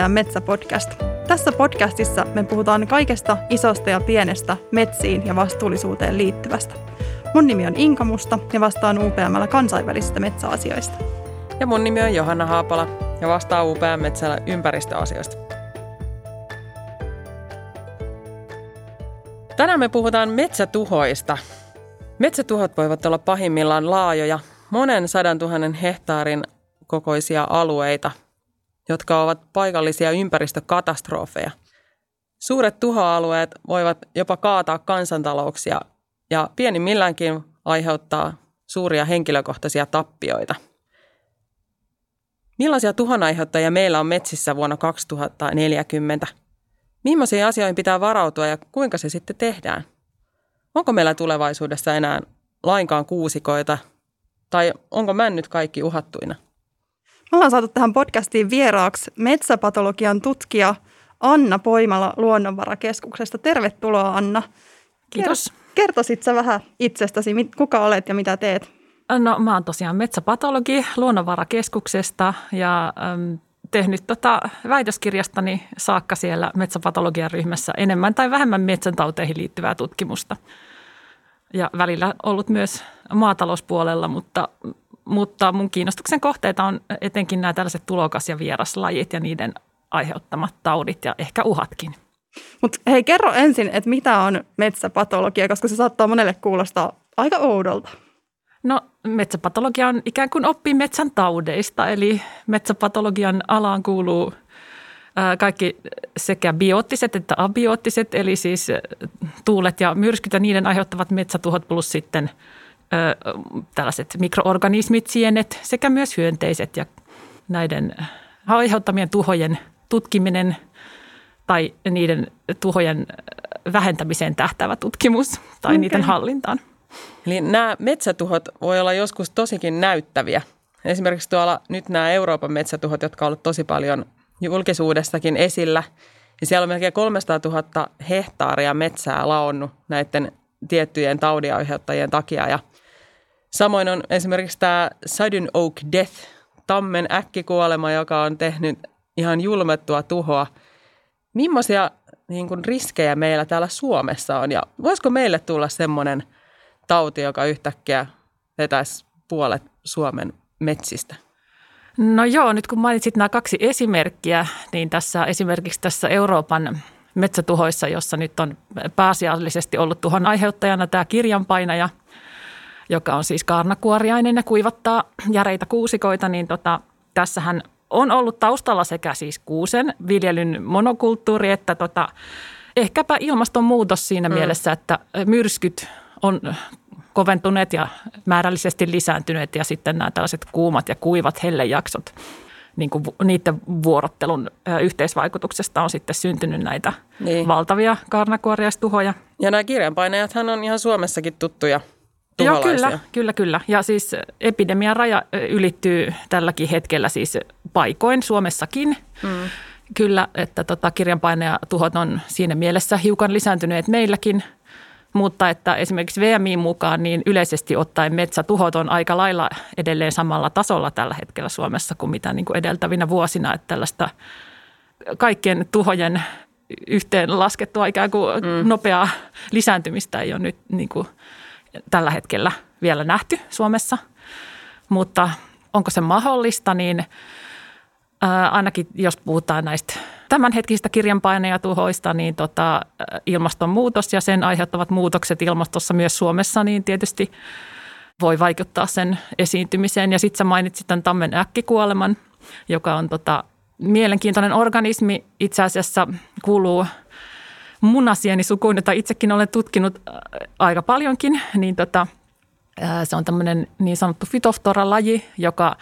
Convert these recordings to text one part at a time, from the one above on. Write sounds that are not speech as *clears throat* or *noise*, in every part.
UPM Metsä-podcast. Tässä podcastissa me puhutaan kaikesta isosta ja pienestä metsiin ja vastuullisuuteen liittyvästä. Mun nimi on Inka Musta ja vastaan UPMllä kansainvälisistä metsäasioista. Ja mun nimi on Johanna Haapala ja vastaan UPM Metsällä ympäristöasioista. Tänään me puhutaan metsätuhoista. Metsätuhot voivat olla pahimmillaan laajoja, monen sadan tuhannen hehtaarin kokoisia alueita, jotka ovat paikallisia ympäristökatastrofeja. Suuret tuhoalueet voivat jopa kaataa kansantalouksia ja pienimmilläänkin aiheuttaa suuria henkilökohtaisia tappioita. Millaisia tuhonaiheuttajia meillä on metsissä vuonna 2040? Millaisiin asioihin pitää varautua ja kuinka se sitten tehdään? Onko meillä tulevaisuudessa enää lainkaan kuusikoita tai onko männyt kaikki uhattuina? Me ollaan saatu tähän podcastiin vieraaksi metsäpatologian tutkija Anna Poimala Luonnonvarakeskuksesta. Tervetuloa Anna. Kiitos. Kertoisit sä vähän itsestäsi, kuka olet ja mitä teet? No mä oon tosiaan metsäpatologi Luonnonvarakeskuksesta ja äm, tehnyt tota väitöskirjastani saakka siellä metsäpatologian ryhmässä enemmän tai vähemmän metsäntauteihin liittyvää tutkimusta. Ja välillä ollut myös maatalouspuolella, mutta, mutta mun kiinnostuksen kohteita on etenkin nämä tällaiset tulokas- ja vieraslajit ja niiden aiheuttamat taudit ja ehkä uhatkin. Mutta hei, kerro ensin, että mitä on metsäpatologia, koska se saattaa monelle kuulostaa aika oudolta. No metsäpatologia on ikään kuin oppi metsän taudeista, eli metsäpatologian alaan kuuluu kaikki sekä bioottiset että abioottiset, eli siis tuulet ja myrskyt ja niiden aiheuttavat metsätuhot plus sitten tällaiset mikroorganismit, sienet sekä myös hyönteiset ja näiden aiheuttamien tuhojen tutkiminen tai niiden tuhojen vähentämiseen tähtävä tutkimus tai okay. niiden hallintaan. Eli nämä metsätuhot voi olla joskus tosikin näyttäviä. Esimerkiksi tuolla nyt nämä Euroopan metsätuhot, jotka ovat tosi paljon julkisuudessakin esillä, niin siellä on melkein 300 000 hehtaaria metsää laonnut näiden tiettyjen taudiaiheuttajien takia. Ja samoin on esimerkiksi tämä sudden oak death, tammen äkkikuolema, joka on tehnyt ihan julmettua tuhoa. Millaisia niin kuin riskejä meillä täällä Suomessa on ja voisiko meille tulla semmoinen – tauti, joka yhtäkkiä vetäisi puolet Suomen metsistä? No joo, nyt kun mainitsit nämä kaksi esimerkkiä, niin tässä esimerkiksi tässä Euroopan metsätuhoissa, jossa nyt on pääasiallisesti ollut tuhon aiheuttajana tämä kirjanpainaja, joka on siis kaarnakuoriainen ja kuivattaa järeitä kuusikoita, niin tota, tässähän on ollut taustalla sekä siis kuusen viljelyn monokulttuuri että tota, ehkäpä ilmastonmuutos siinä mm. mielessä, että myrskyt on koventuneet ja määrällisesti lisääntyneet ja sitten nämä tällaiset kuumat ja kuivat hellejaksot, niin kuin niiden vuorottelun yhteisvaikutuksesta on sitten syntynyt näitä niin. valtavia karnakuoriaistuhoja. Ja nämä kirjanpainajathan on ihan Suomessakin tuttuja Joo, kyllä, kyllä, kyllä. Ja siis epidemian raja ylittyy tälläkin hetkellä siis paikoin Suomessakin. Mm. Kyllä, että tota, kirjanpainajatuhot on siinä mielessä hiukan lisääntyneet meilläkin – mutta että esimerkiksi VMI mukaan niin yleisesti ottaen metsätuhot on aika lailla edelleen samalla tasolla tällä hetkellä Suomessa kuin mitä niin kuin edeltävinä vuosina, että tällaista kaikkien tuhojen yhteen laskettua ikään kuin mm. nopeaa lisääntymistä ei ole nyt niin kuin tällä hetkellä vielä nähty Suomessa. Mutta onko se mahdollista, niin ainakin jos puhutaan näistä tämänhetkisistä kirjanpainajatuhoista, niin tota, ilmastonmuutos ja sen aiheuttavat muutokset ilmastossa myös Suomessa, niin tietysti voi vaikuttaa sen esiintymiseen. Ja sitten sä mainitsit tämän tammen äkkikuoleman, joka on tota, mielenkiintoinen organismi. Itse asiassa kuuluu munasienisukuun, jota itsekin olen tutkinut aika paljonkin, niin tota, se on tämmöinen niin sanottu Phytophthora-laji, joka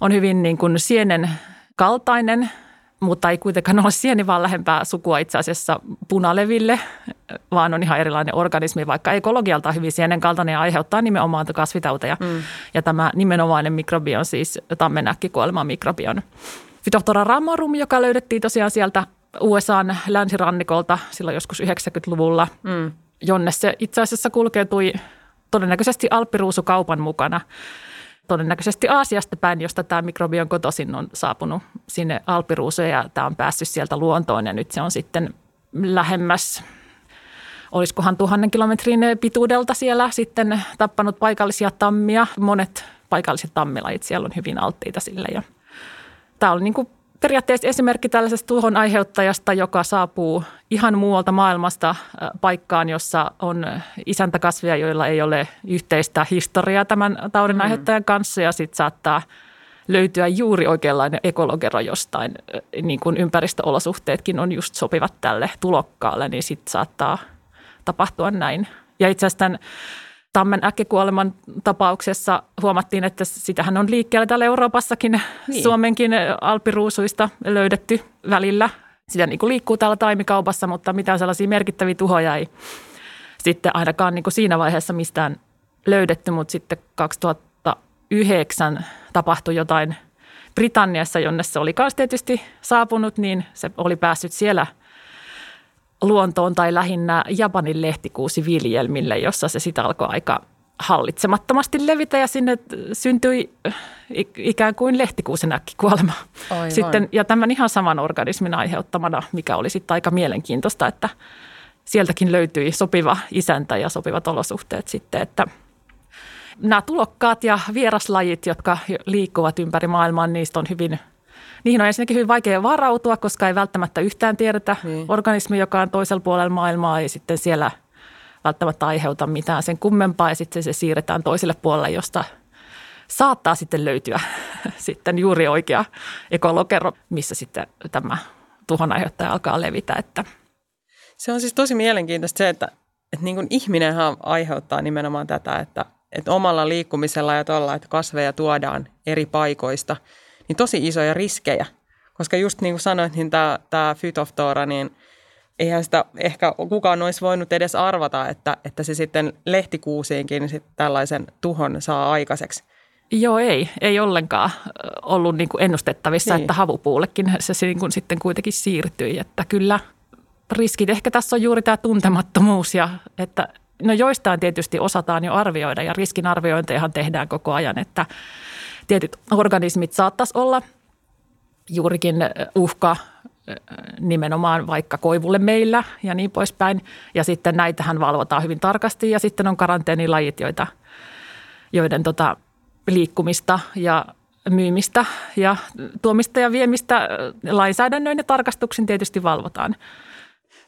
on hyvin niin kuin sienen kaltainen, mutta ei kuitenkaan ole sieni, vaan lähempää sukua itse asiassa punaleville, vaan on ihan erilainen organismi, vaikka ekologialta hyvin sienen kaltainen ja aiheuttaa nimenomaan kasvitauteja. Mm. Ja tämä nimenomainen mikrobi on siis tammenäkkikuolema mikrobi on Phytophthora ramorum, joka löydettiin tosiaan sieltä USAn länsirannikolta silloin joskus 90-luvulla, mm. jonne se itse asiassa kulkeutui todennäköisesti alppiruusukaupan mukana – todennäköisesti Aasiasta päin, josta tämä mikrobi on kotoisin, on saapunut sinne alpiruuseen ja tämä on päässyt sieltä luontoon ja nyt se on sitten lähemmäs olisikohan tuhannen kilometrin pituudelta siellä sitten tappanut paikallisia tammia. Monet paikalliset tammilajit siellä on hyvin alttiita sille ja tämä on niin kuin periaatteessa esimerkki tällaisesta tuhon aiheuttajasta, joka saapuu ihan muualta maailmasta äh, paikkaan, jossa on isäntäkasveja, joilla ei ole yhteistä historiaa tämän taudin mm. aiheuttajan kanssa ja sitten saattaa löytyä juuri oikeanlainen ekologero jostain, äh, niin kuin ympäristöolosuhteetkin on just sopivat tälle tulokkaalle, niin sitten saattaa tapahtua näin. Ja itse asiassa tämän tammen äkkikuoleman tapauksessa huomattiin, että sitähän on liikkeellä täällä Euroopassakin, niin. Suomenkin alpiruusuista löydetty välillä. Sitä niin kuin liikkuu täällä taimikaupassa, mutta mitään sellaisia merkittäviä tuhoja ei sitten ainakaan niin kuin siinä vaiheessa mistään löydetty, mutta sitten 2009 tapahtui jotain Britanniassa, jonne se oli myös tietysti saapunut, niin se oli päässyt siellä – luontoon tai lähinnä Japanin lehtikuusiviljelmille, jossa se sitten alkoi aika hallitsemattomasti levitä ja sinne syntyi ikään kuin lehtikuusen äkkikuolema. Sitten, ja tämän ihan saman organismin aiheuttamana, mikä oli sitten aika mielenkiintoista, että sieltäkin löytyi sopiva isäntä ja sopivat olosuhteet sitten, että nämä tulokkaat ja vieraslajit, jotka liikkuvat ympäri maailmaa, niistä on hyvin – Niihin on ensinnäkin hyvin vaikea varautua, koska ei välttämättä yhtään tiedetä. Niin. Organismi, joka on toisella puolella maailmaa, ei sitten siellä välttämättä aiheuta mitään sen kummempaa ja sitten se siirretään toiselle puolelle, josta saattaa sitten löytyä *laughs* sitten juuri oikea ekologero, missä sitten tämä tuhon aiheuttaja alkaa levitä. Että. Se on siis tosi mielenkiintoista se, että, että niin kuin ihminenhän aiheuttaa nimenomaan tätä, että, että omalla liikkumisella ja tuolla, että kasveja tuodaan eri paikoista – niin tosi isoja riskejä. Koska just niin kuin sanoit, niin tämä, tämä Fytoftora, niin eihän sitä ehkä kukaan olisi voinut edes arvata, että, että se sitten lehtikuusiinkin sit tällaisen tuhon saa aikaiseksi. Joo, ei. Ei ollenkaan ollut niin kuin ennustettavissa, niin. että havupuullekin se, niin kuin sitten kuitenkin siirtyi. Että kyllä riskit ehkä tässä on juuri tämä tuntemattomuus ja että no joistain tietysti osataan jo arvioida ja riskinarviointejahan tehdään koko ajan, että tietyt organismit saattaisi olla juurikin uhka nimenomaan vaikka koivulle meillä ja niin poispäin. Ja sitten näitähän valvotaan hyvin tarkasti ja sitten on karanteenilajit, joita, joiden tota, liikkumista ja myymistä ja tuomista ja viemistä lainsäädännön ja tarkastuksen tietysti valvotaan.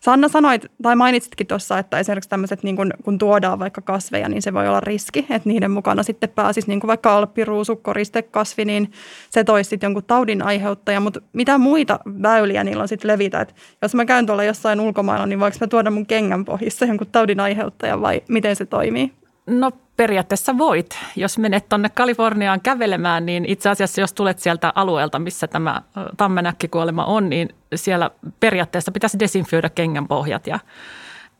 Sanna sanoit, tai mainitsitkin tuossa, että esimerkiksi tämmöiset, niin kun, kun tuodaan vaikka kasveja, niin se voi olla riski, että niiden mukana sitten pääsisi niin vaikka alppiruusu, koristekasvi, niin se toisi sitten jonkun taudin aiheuttaja. Mutta mitä muita väyliä niillä on sitten levitä? Et jos mä käyn tuolla jossain ulkomailla, niin voiko mä tuoda mun kengän pohjissa jonkun taudin aiheuttaja vai miten se toimii? No periaatteessa voit. Jos menet tuonne Kaliforniaan kävelemään, niin itse asiassa jos tulet sieltä alueelta, missä tämä tammenäkkikuolema on, niin siellä periaatteessa pitäisi desinfioida kengän pohjat ja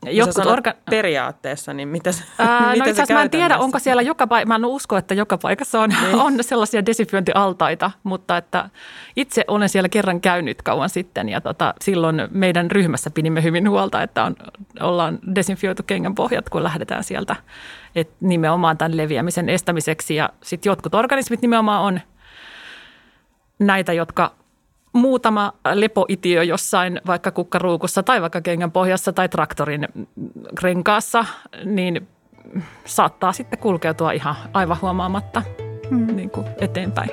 Jotkut orga- periaatteessa, niin mitä, Ää, *laughs* no itse asiassa mä en tiedä, onko siellä joka paikassa, mä en usko, että joka paikassa on, niin. on sellaisia desinfiointialtaita, mutta että itse olen siellä kerran käynyt kauan sitten ja tota, silloin meidän ryhmässä pidimme hyvin huolta, että on, ollaan desinfioitu kengän pohjat, kun lähdetään sieltä, että nimenomaan tämän leviämisen estämiseksi ja sitten jotkut organismit nimenomaan on näitä, jotka muutama lepoitiö jossain vaikka kukkaruukussa tai vaikka kengän pohjassa tai traktorin renkaassa, niin saattaa sitten kulkeutua ihan aivan huomaamatta hmm. niin kuin eteenpäin.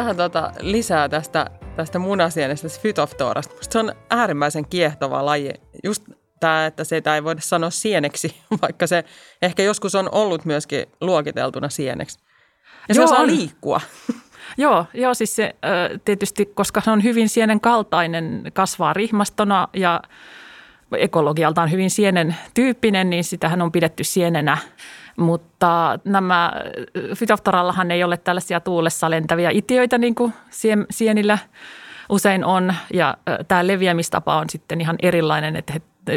Vähän tota lisää tästä tästä munasienestä, tästä Phytophthorasta. se on äärimmäisen kiehtova laji. Just tämä, että se ei voida sanoa sieneksi, *laughs* vaikka se ehkä joskus on ollut myöskin luokiteltuna sieneksi. Ja se osaa liikkua. *laughs* Joo, joo, siis se tietysti, koska se on hyvin sienen kaltainen, kasvaa rihmastona ja ekologialtaan hyvin sienen tyyppinen, niin sitähän on pidetty sienenä. Mutta nämä Phytophtorallahan ei ole tällaisia tuulessa lentäviä itiöitä niin kuin sienillä usein on. Ja tämä leviämistapa on sitten ihan erilainen, että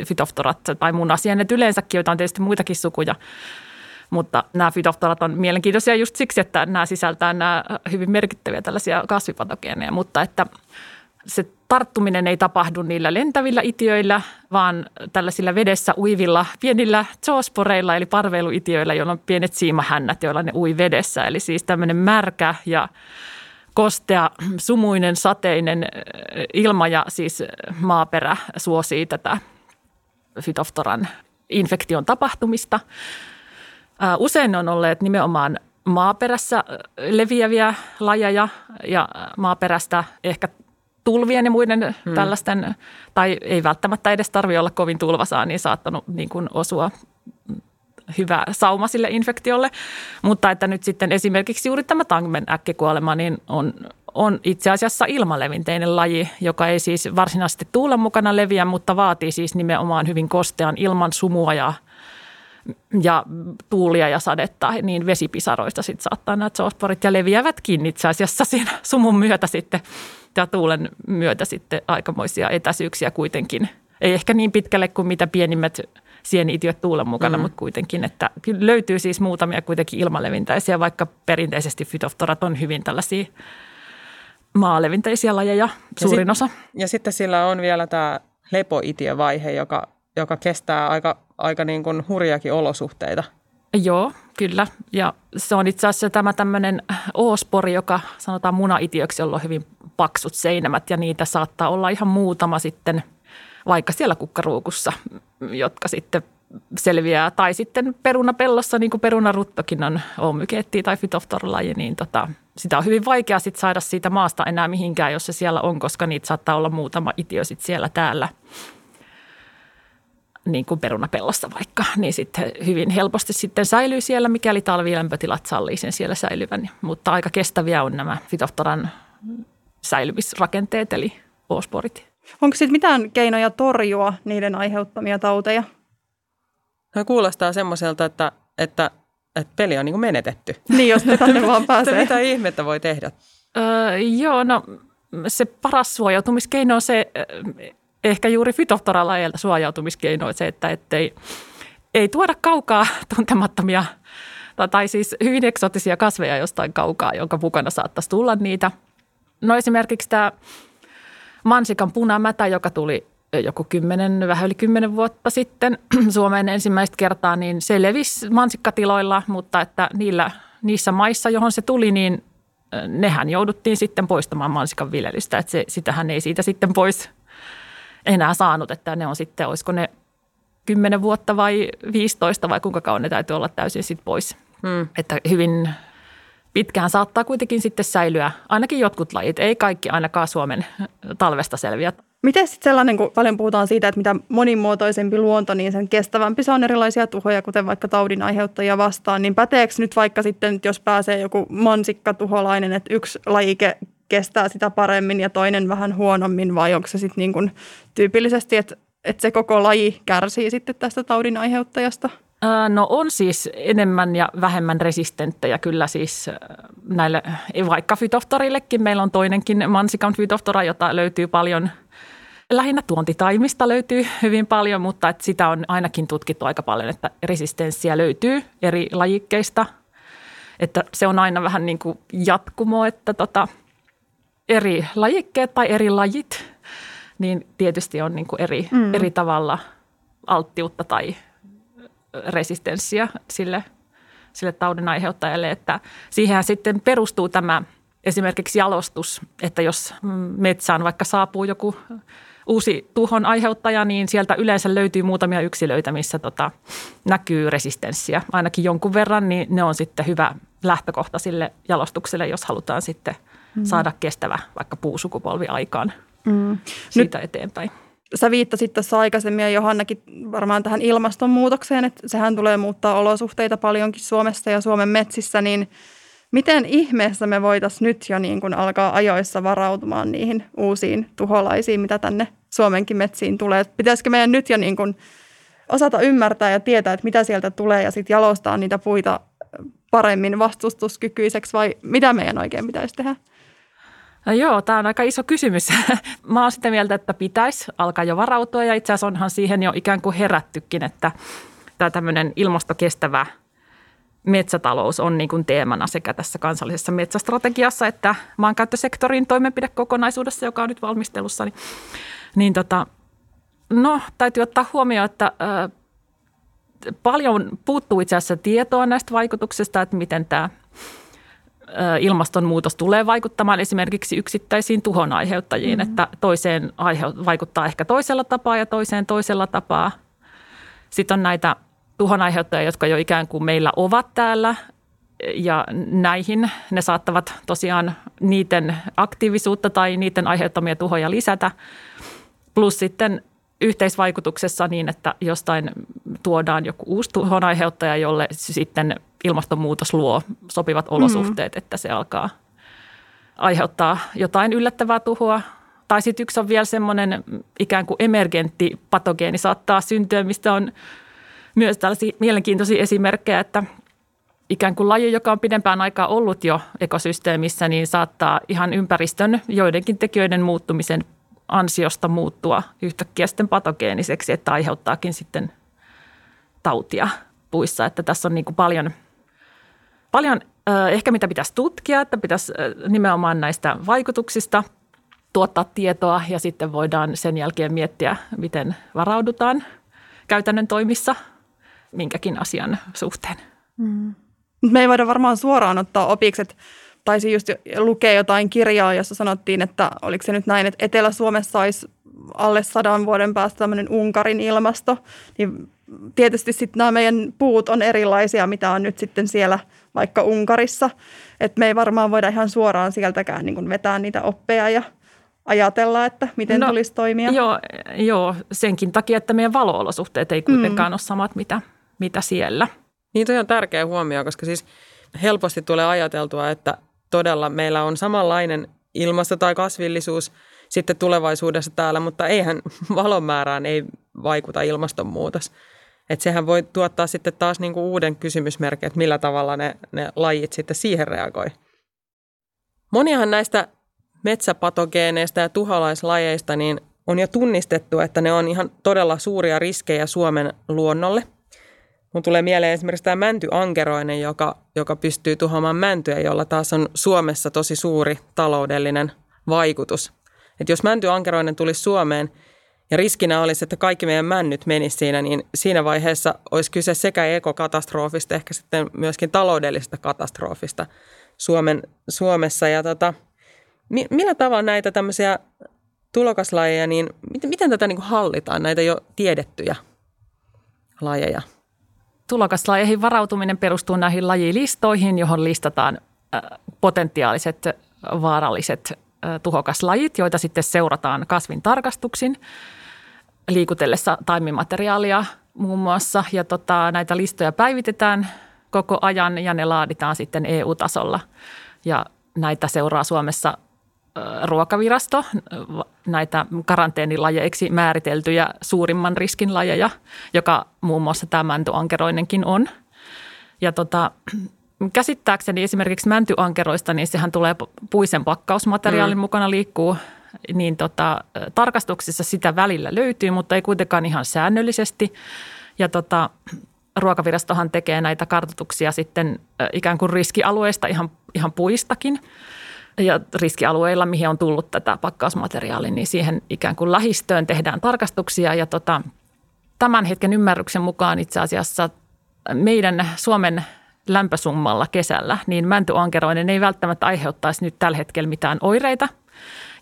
Phytophtorat tai munasienet yleensäkin, joita on tietysti muitakin sukuja, Mutta nämä fytoftorat on mielenkiintoisia just siksi, että nämä sisältää nämä hyvin merkittäviä tällaisia kasvipatogeeneja, mutta että se tarttuminen ei tapahdu niillä lentävillä itiöillä, vaan tällaisilla vedessä uivilla pienillä zoosporeilla eli parveiluitiöillä, joilla on pienet siimahännät, joilla ne ui vedessä. Eli siis tämmöinen märkä ja kostea, sumuinen, sateinen ilma ja siis maaperä suosii tätä fytoftoran infektion tapahtumista. Usein on olleet nimenomaan maaperässä leviäviä lajeja ja maaperästä ehkä tulvien ja muiden hmm. tällaisten, tai ei välttämättä edes tarvitse olla kovin tulvasaa, niin saattanut niin kuin osua hyvä sauma sille infektiolle. Mutta että nyt sitten esimerkiksi juuri tämä tangmen äkkikuolema niin on, on itse asiassa ilmalevinteinen laji, joka ei siis varsinaisesti tuulen mukana leviä, mutta vaatii siis nimenomaan hyvin kostean ilman sumua ja, ja tuulia ja sadetta, niin vesipisaroista sitten saattaa nämä zoosporit ja leviävätkin itse asiassa siinä sumun myötä sitten ja tuulen myötä sitten aikamoisia etäisyyksiä kuitenkin. Ei ehkä niin pitkälle kuin mitä pienimmät sieni-itiöt tuulen mukana, mm. mutta kuitenkin, että löytyy siis muutamia kuitenkin ilmalevintäisiä, vaikka perinteisesti fytoftorat on hyvin tällaisia maalevinteisiä lajeja, suurin ja osa. Ja sitten sillä on vielä tämä lepoitiövaihe, joka, joka kestää aika, aika niin kuin hurjakin olosuhteita. Joo, kyllä. Ja se on itse asiassa tämä tämmöinen oospori, joka sanotaan munaitiöksi, jolla on hyvin paksut seinämät ja niitä saattaa olla ihan muutama sitten vaikka siellä kukkaruukussa, jotka sitten selviää. Tai sitten perunapellossa, niin kuin perunaruttokin on oomykeetti tai fytoftorlaji, niin tota, sitä on hyvin vaikea sit saada siitä maasta enää mihinkään, jos se siellä on, koska niitä saattaa olla muutama itiö sit siellä täällä niin kuin perunapellossa vaikka, niin sitten hyvin helposti sitten säilyy siellä, mikäli talvilämpötilat sallii sen siellä säilyvän. Mutta aika kestäviä on nämä fitoftoran säilymisrakenteet, eli oosporit. Onko sitten mitään keinoja torjua niiden aiheuttamia tauteja? No kuulostaa semmoiselta, että, että, että peli on niin kuin menetetty. Niin, jos ne tänne vaan *laughs* pääsee. mitä ihmettä voi tehdä? Öö, joo, no se paras suojautumiskeino on se, ehkä juuri fytoftoralajeilta suojautumiskeino on se, että ettei, ei tuoda kaukaa tuntemattomia tai, siis hyvin eksoottisia kasveja jostain kaukaa, jonka mukana saattaisi tulla niitä. No esimerkiksi tämä mansikan punamätä, joka tuli joku kymmenen, vähän yli kymmenen vuotta sitten *clears throat* Suomeen ensimmäistä kertaa, niin se levisi mansikkatiloilla, mutta että niillä, niissä maissa, johon se tuli, niin nehän jouduttiin sitten poistamaan mansikan viljelystä, että se, sitähän ei siitä sitten pois enää saanut, että ne on sitten, olisiko ne 10 vuotta vai 15 vai kuinka kauan ne täytyy olla täysin sitten pois. Hmm. Että hyvin pitkään saattaa kuitenkin sitten säilyä ainakin jotkut lajit, ei kaikki ainakaan Suomen talvesta selviä. Miten sitten sellainen, kun paljon puhutaan siitä, että mitä monimuotoisempi luonto, niin sen kestävämpi se on erilaisia tuhoja, kuten vaikka taudin aiheuttajia vastaan, niin päteekö nyt vaikka sitten, jos pääsee joku mansikkatuholainen, että yksi lajike kestää sitä paremmin ja toinen vähän huonommin, vai onko se sitten niin kuin tyypillisesti, että, että se koko laji kärsii sitten tästä taudin aiheuttajasta? No on siis enemmän ja vähemmän resistenttejä kyllä siis näille, vaikka fytoftorillekin. Meillä on toinenkin mansikan fytoftora, jota löytyy paljon – lähinnä tuontitaimista löytyy hyvin paljon, mutta että sitä on ainakin tutkittu aika paljon, että resistenssiä löytyy eri lajikkeista. Että se on aina vähän niin kuin jatkumo, että tota, eri lajikkeet tai eri lajit, niin tietysti on niin kuin eri, mm. eri tavalla alttiutta tai resistenssiä sille, sille taudin aiheuttajalle. Että siihen sitten perustuu tämä esimerkiksi jalostus, että jos metsään vaikka saapuu joku uusi tuhon aiheuttaja, niin sieltä yleensä löytyy muutamia yksilöitä, missä tota, näkyy resistenssiä ainakin jonkun verran, niin ne on sitten hyvä lähtökohta sille jalostukselle, jos halutaan sitten mm. saada kestävä vaikka puusukupolvi aikaan mm. siitä Nyt, eteenpäin. Sä viittasit tässä aikaisemmin ja Johannakin varmaan tähän ilmastonmuutokseen, että sehän tulee muuttaa olosuhteita paljonkin Suomessa ja Suomen metsissä, niin miten ihmeessä me voitaisiin nyt jo niin kuin alkaa ajoissa varautumaan niihin uusiin tuholaisiin, mitä tänne Suomenkin metsiin tulee? Pitäisikö meidän nyt jo niin kuin osata ymmärtää ja tietää, että mitä sieltä tulee ja sitten jalostaa niitä puita paremmin vastustuskykyiseksi vai mitä meidän oikein pitäisi tehdä? No joo, tämä on aika iso kysymys. *laughs* Mä oon sitä mieltä, että pitäisi alkaa jo varautua ja itse asiassa onhan siihen jo ikään kuin herättykin, että tämä tämmöinen ilmastokestävä metsätalous on niin kuin teemana sekä tässä kansallisessa metsästrategiassa että maankäyttösektorin toimenpidekokonaisuudessa, joka on nyt valmistelussa. Niin, niin tota, no, täytyy ottaa huomioon, että ö, paljon puuttuu itse asiassa tietoa näistä vaikutuksista, että miten tämä ilmastonmuutos tulee vaikuttamaan esimerkiksi yksittäisiin tuhon aiheuttajiin, mm-hmm. että toiseen aihe- vaikuttaa ehkä toisella tapaa ja toiseen toisella tapaa. Sitten on näitä tuhon aiheuttajia, jotka jo ikään kuin meillä ovat täällä ja näihin ne saattavat tosiaan niiden aktiivisuutta tai niiden aiheuttamia tuhoja lisätä. Plus sitten yhteisvaikutuksessa niin, että jostain tuodaan joku uusi tuhon aiheuttaja, jolle sitten ilmastonmuutos luo sopivat olosuhteet, mm. että se alkaa aiheuttaa jotain yllättävää tuhoa. Tai sitten yksi on vielä semmoinen ikään kuin emergentti patogeeni saattaa syntyä, mistä on myös tällaisia mielenkiintoisia esimerkkejä, että ikään kuin laji, joka on pidempään aikaa ollut jo ekosysteemissä, niin saattaa ihan ympäristön joidenkin tekijöiden muuttumisen ansiosta muuttua yhtäkkiä sitten patogeeniseksi, että aiheuttaakin sitten tautia puissa. Että tässä on niin kuin paljon, paljon ehkä mitä pitäisi tutkia, että pitäisi nimenomaan näistä vaikutuksista tuottaa tietoa ja sitten voidaan sen jälkeen miettiä, miten varaudutaan käytännön toimissa minkäkin asian suhteen. Mm. Me ei voida varmaan suoraan ottaa opikset taisin just lukea jotain kirjaa, jossa sanottiin, että oliko se nyt näin, että Etelä-Suomessa olisi alle sadan vuoden päästä tämmöinen Unkarin ilmasto, niin tietysti sitten nämä meidän puut on erilaisia, mitä on nyt sitten siellä vaikka Unkarissa. Että me ei varmaan voida ihan suoraan sieltäkään niin vetää niitä oppeja ja ajatella, että miten no, tulisi toimia. Joo, joo, senkin takia, että meidän valoolosuhteet ei kuitenkaan mm. ole samat, mitä, mitä siellä. Niin toi on tärkeä huomio, koska siis helposti tulee ajateltua, että todella meillä on samanlainen ilmasto tai kasvillisuus sitten tulevaisuudessa täällä, mutta eihän valon määrään ei vaikuta ilmastonmuutos. Et sehän voi tuottaa sitten taas niinku uuden kysymysmerkin, että millä tavalla ne, ne lajit sitten siihen reagoi. Moniahan näistä metsäpatogeeneista ja tuholaislajeista niin on jo tunnistettu, että ne on ihan todella suuria riskejä Suomen luonnolle. Mun tulee mieleen esimerkiksi tämä mäntyankeroinen, joka, joka pystyy tuhoamaan mäntyjä, jolla taas on Suomessa tosi suuri taloudellinen vaikutus. Et jos mäntyankeroinen tulisi Suomeen ja riskinä olisi, että kaikki meidän männyt menisi siinä, niin siinä vaiheessa olisi kyse sekä ekokatastrofista, ehkä sitten myöskin taloudellisesta katastrofista Suomen, Suomessa. Ja tota, millä tavalla näitä tämmöisiä tulokaslajeja, niin miten, miten tätä niin hallitaan, näitä jo tiedettyjä lajeja? tulokaslajeihin varautuminen perustuu näihin lajilistoihin, johon listataan potentiaaliset vaaralliset tuhokaslajit, joita sitten seurataan kasvin tarkastuksin liikutellessa taimimateriaalia muun muassa. Ja tota, näitä listoja päivitetään koko ajan ja ne laaditaan sitten EU-tasolla. Ja näitä seuraa Suomessa ruokavirasto näitä karanteenilajeiksi määriteltyjä suurimman riskin lajeja, joka muun muassa tämä mäntyankeroinenkin on. Ja tota, *clears throat* käsittääkseni esimerkiksi mäntyankeroista, niin sehän tulee puisen pakkausmateriaalin mm. mukana liikkuu, niin tota, tarkastuksissa sitä välillä löytyy, mutta ei kuitenkaan ihan säännöllisesti. Ja tota, ruokavirastohan tekee näitä kartoituksia sitten ikään kuin riskialueista ihan, ihan puistakin – ja riskialueilla, mihin on tullut tätä pakkausmateriaalia, niin siihen ikään kuin lähistöön tehdään tarkastuksia. Ja tota, tämän hetken ymmärryksen mukaan itse asiassa meidän Suomen lämpösummalla kesällä, niin mäntyonkeroinen ei välttämättä aiheuttaisi nyt tällä hetkellä mitään oireita,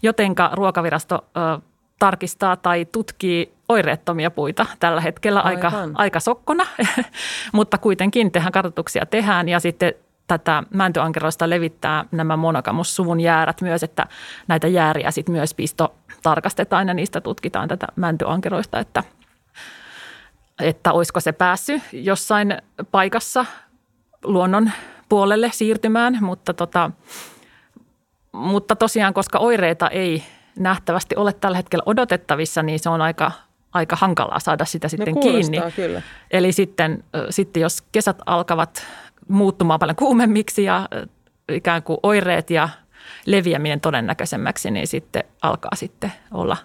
jotenka ruokavirasto ö, tarkistaa tai tutkii oireettomia puita. Tällä hetkellä aika, aika sokkona, *laughs* mutta kuitenkin tehdään kartoituksia tehdään ja sitten tätä mäntyankeroista levittää nämä monogamos-suvun jäärät myös, että näitä jääriä sitten myös pisto tarkastetaan ja niistä tutkitaan tätä mäntyankeroista, että, että olisiko se päässyt jossain paikassa luonnon puolelle siirtymään, mutta, tota, mutta tosiaan, koska oireita ei nähtävästi ole tällä hetkellä odotettavissa, niin se on aika, aika hankalaa saada sitä sitten no, kiinni. Kyllä. Eli sitten, sitten jos kesät alkavat muuttumaan paljon kuumemmiksi ja ikään kuin oireet ja leviäminen todennäköisemmäksi, niin sitten alkaa sitten olla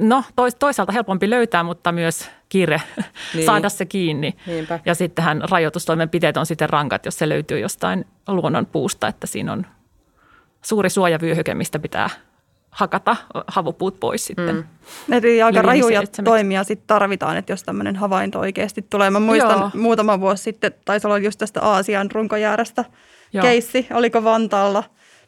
no toisaalta helpompi löytää, mutta myös kiire *laughs* niin. saada se kiinni. Niinpä. Ja sittenhän rajoitustoimenpiteet on sitten rankat, jos se löytyy jostain luonnon puusta, että siinä on suuri suojavyöhyke, mistä pitää hakata havupuut pois sitten. Mm. Eli aika rajuja toimia sitten tarvitaan, että jos tämmöinen havainto oikeasti tulee. Mä muistan Joo. muutama vuosi sitten, taisi olla just tästä Aasian runkojäärästä Joo. keissi, oliko Vantaalla.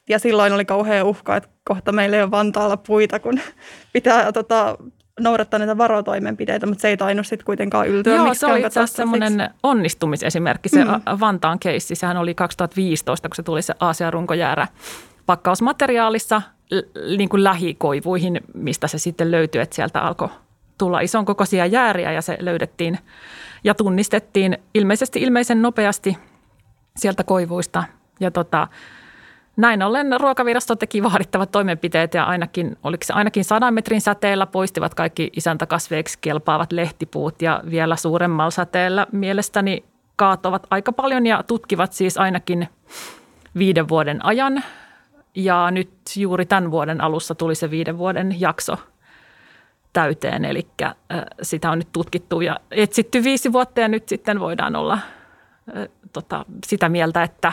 Ja silloin oli kauhean uhka, että kohta meillä ei ole Vantaalla puita, kun *laughs* pitää tota, noudattaa näitä varotoimenpiteitä, mutta se ei tainnut sitten kuitenkaan yltyä Joo, se oli itse asiassa semmoinen onnistumisesimerkki, se mm. Vantaan keissi. Sehän oli 2015, kun se tuli se Aasian runkojäärä pakkausmateriaalissa niin kuin lähikoivuihin, mistä se sitten löytyi, että sieltä alkoi tulla ison kokoisia jääriä ja se löydettiin ja tunnistettiin ilmeisesti ilmeisen nopeasti sieltä koivuista. Ja tota, näin ollen ruokavirasto teki vaadittavat toimenpiteet ja ainakin, oliko se ainakin sadan metrin säteellä poistivat kaikki isäntäkasveiksi kelpaavat lehtipuut ja vielä suuremmalla säteellä mielestäni kaatovat aika paljon ja tutkivat siis ainakin viiden vuoden ajan ja nyt juuri tämän vuoden alussa tuli se viiden vuoden jakso täyteen, eli sitä on nyt tutkittu ja etsitty viisi vuotta ja nyt sitten voidaan olla tota, sitä mieltä, että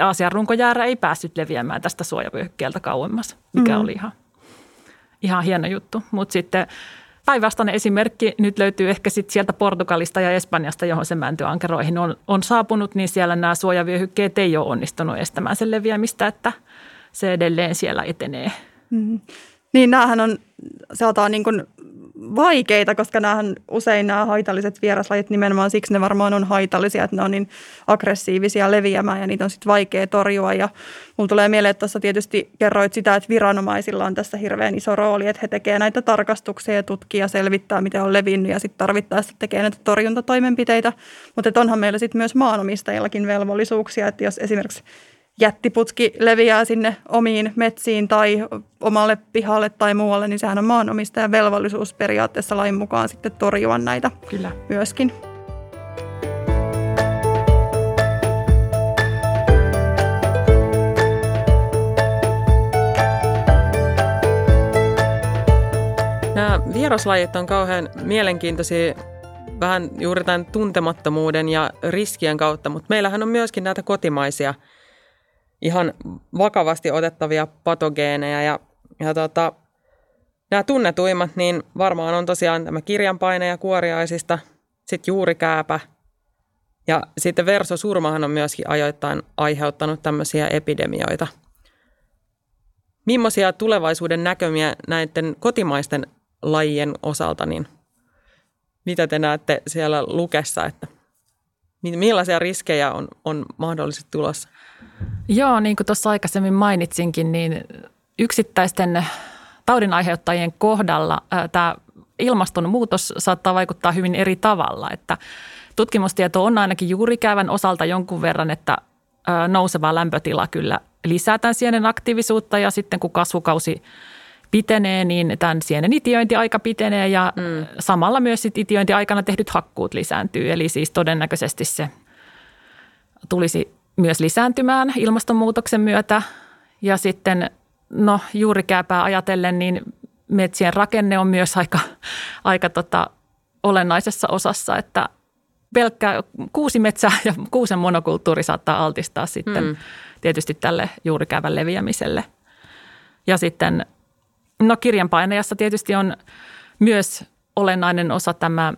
Aasian runkojäärä ei päässyt leviämään tästä suojavyöhykkeeltä kauemmas, mikä mm. oli ihan, ihan hieno juttu. Mutta sitten päinvastainen esimerkki nyt löytyy ehkä sit sieltä Portugalista ja Espanjasta, johon se mäntyankeroihin on, on saapunut, niin siellä nämä suojavyöhykkeet ei ole onnistunut estämään sen leviämistä, että – se edelleen siellä etenee. Mm. Niin näähän on, sanotaan niin kuin vaikeita, koska näähän usein nämä haitalliset vieraslajit nimenomaan siksi ne varmaan on haitallisia, että ne on niin aggressiivisia leviämään ja niitä on sitten vaikea torjua. Ja mulla tulee mieleen, että tuossa tietysti kerroit sitä, että viranomaisilla on tässä hirveän iso rooli, että he tekevät näitä tarkastuksia ja tutkii ja selvittää, miten on levinnyt ja sitten tarvittaessa tekee näitä torjuntatoimenpiteitä. Mutta onhan meillä sitten myös maanomistajillakin velvollisuuksia, että jos esimerkiksi jättiputki leviää sinne omiin metsiin tai omalle pihalle tai muualle, niin sehän on maanomistajan velvollisuus periaatteessa lain mukaan sitten torjua näitä Kyllä. myöskin. Nämä vieraslajit on kauhean mielenkiintoisia vähän juuri tämän tuntemattomuuden ja riskien kautta, mutta meillähän on myöskin näitä kotimaisia – ihan vakavasti otettavia patogeeneja ja, ja tota, nämä tunnetuimmat, niin varmaan on tosiaan tämä kirjanpaine ja kuoriaisista, sitten juurikääpä ja sitten versosurmahan on myöskin ajoittain aiheuttanut tämmöisiä epidemioita. Millaisia tulevaisuuden näkömiä näiden kotimaisten lajien osalta, niin mitä te näette siellä lukessa, että millaisia riskejä on, on mahdollisesti tulossa? Joo, niin kuin tuossa aikaisemmin mainitsinkin, niin yksittäisten taudin aiheuttajien kohdalla ää, tämä ilmastonmuutos saattaa vaikuttaa hyvin eri tavalla. Että tutkimustieto on ainakin juurikäävän osalta jonkun verran, että ää, nouseva lämpötila kyllä lisää tämän sienen aktiivisuutta ja sitten kun kasvukausi pitenee, niin tämän sienen itiointiaika pitenee ja mm. samalla myös sit itiointiaikana tehdyt hakkuut lisääntyy. Eli siis todennäköisesti se tulisi myös lisääntymään ilmastonmuutoksen myötä. Ja sitten no juurikääpää ajatellen, niin metsien rakenne on myös aika, aika tota, olennaisessa osassa, että pelkkä kuusimetsä ja kuusen monokulttuuri saattaa altistaa sitten mm. tietysti tälle juurikäävän leviämiselle. Ja sitten no kirjanpainajassa tietysti on myös olennainen osa tämä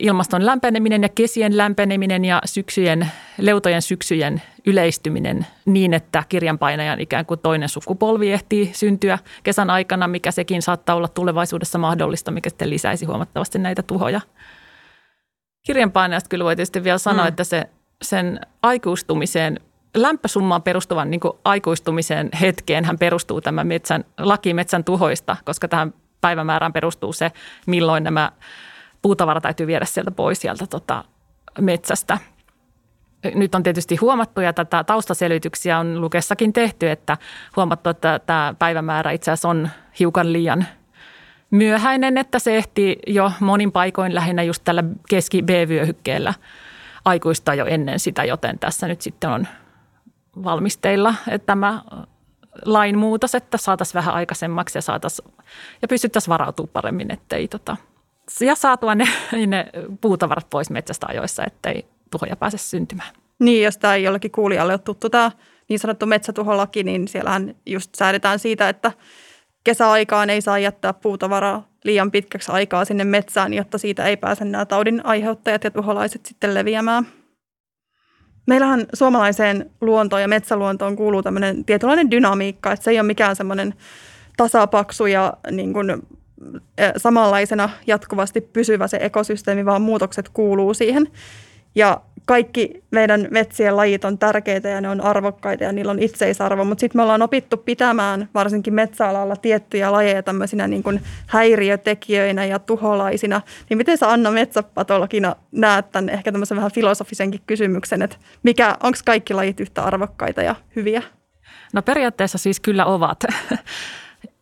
ilmaston lämpeneminen ja kesien lämpeneminen ja syksyjen, leutojen syksyjen yleistyminen niin, että kirjanpainajan ikään kuin toinen sukupolvi ehtii syntyä kesän aikana, mikä sekin saattaa olla tulevaisuudessa mahdollista, mikä sitten lisäisi huomattavasti näitä tuhoja. Kirjanpainajasta kyllä voi tietysti vielä sanoa, mm. että se, sen aikuistumiseen lämpösummaan perustuvan niin kuin aikuistumisen hetkeen hän perustuu tämä metsän, laki metsän tuhoista, koska tähän päivämäärään perustuu se, milloin nämä puutavara täytyy viedä sieltä pois sieltä tota, metsästä. Nyt on tietysti huomattu ja tätä taustaselvityksiä on Lukessakin tehty, että huomattu, että tämä päivämäärä itse asiassa on hiukan liian myöhäinen, että se ehtii jo monin paikoin lähinnä just tällä keski-B-vyöhykkeellä aikuista jo ennen sitä, joten tässä nyt sitten on valmisteilla että tämä lainmuutos, että saataisiin vähän aikaisemmaksi ja, saataisiin, ja pystyttäisiin varautumaan paremmin, ettei tota, ja saatua ne, *laughs* ne puutavarat pois metsästä ajoissa, ettei tuhoja pääse syntymään. Niin, jos tämä ei jollekin kuulijalle ole tuttu tämä niin sanottu metsätuholaki, niin siellähän just säädetään siitä, että kesäaikaan ei saa jättää puutavaraa liian pitkäksi aikaa sinne metsään, jotta siitä ei pääse nämä taudin aiheuttajat ja tuholaiset sitten leviämään. Meillähän suomalaiseen luontoon ja metsäluontoon kuuluu tämmöinen tietynlainen dynamiikka, että se ei ole mikään semmoinen tasapaksu ja niin kuin samanlaisena jatkuvasti pysyvä se ekosysteemi, vaan muutokset kuuluu siihen. Ja kaikki meidän metsien lajit on tärkeitä ja ne on arvokkaita ja niillä on itseisarvo, mutta sitten me ollaan opittu pitämään varsinkin metsäalalla tiettyjä lajeja tämmöisinä niin kuin häiriötekijöinä ja tuholaisina. Niin miten sä Anna metsäpatologina näet tämän ehkä tämmöisen vähän filosofisenkin kysymyksen, että mikä, onko kaikki lajit yhtä arvokkaita ja hyviä? No periaatteessa siis kyllä ovat. *laughs*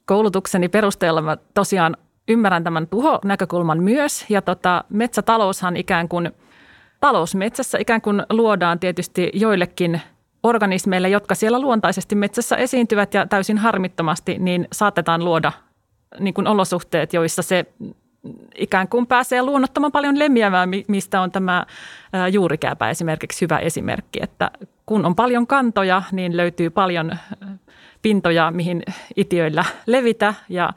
Koulutukseni perusteella mä tosiaan ymmärrän tämän tuho-näkökulman myös ja tota, metsätaloushan ikään kuin – talousmetsässä ikään kuin luodaan tietysti joillekin organismeille, jotka siellä luontaisesti metsässä esiintyvät ja täysin harmittomasti, niin saatetaan luoda niin kuin olosuhteet, joissa se ikään kuin pääsee luonnottoman paljon lemiämään, mistä on tämä juurikääpä esimerkiksi hyvä esimerkki, että kun on paljon kantoja, niin löytyy paljon pintoja, mihin itiöillä levitä ja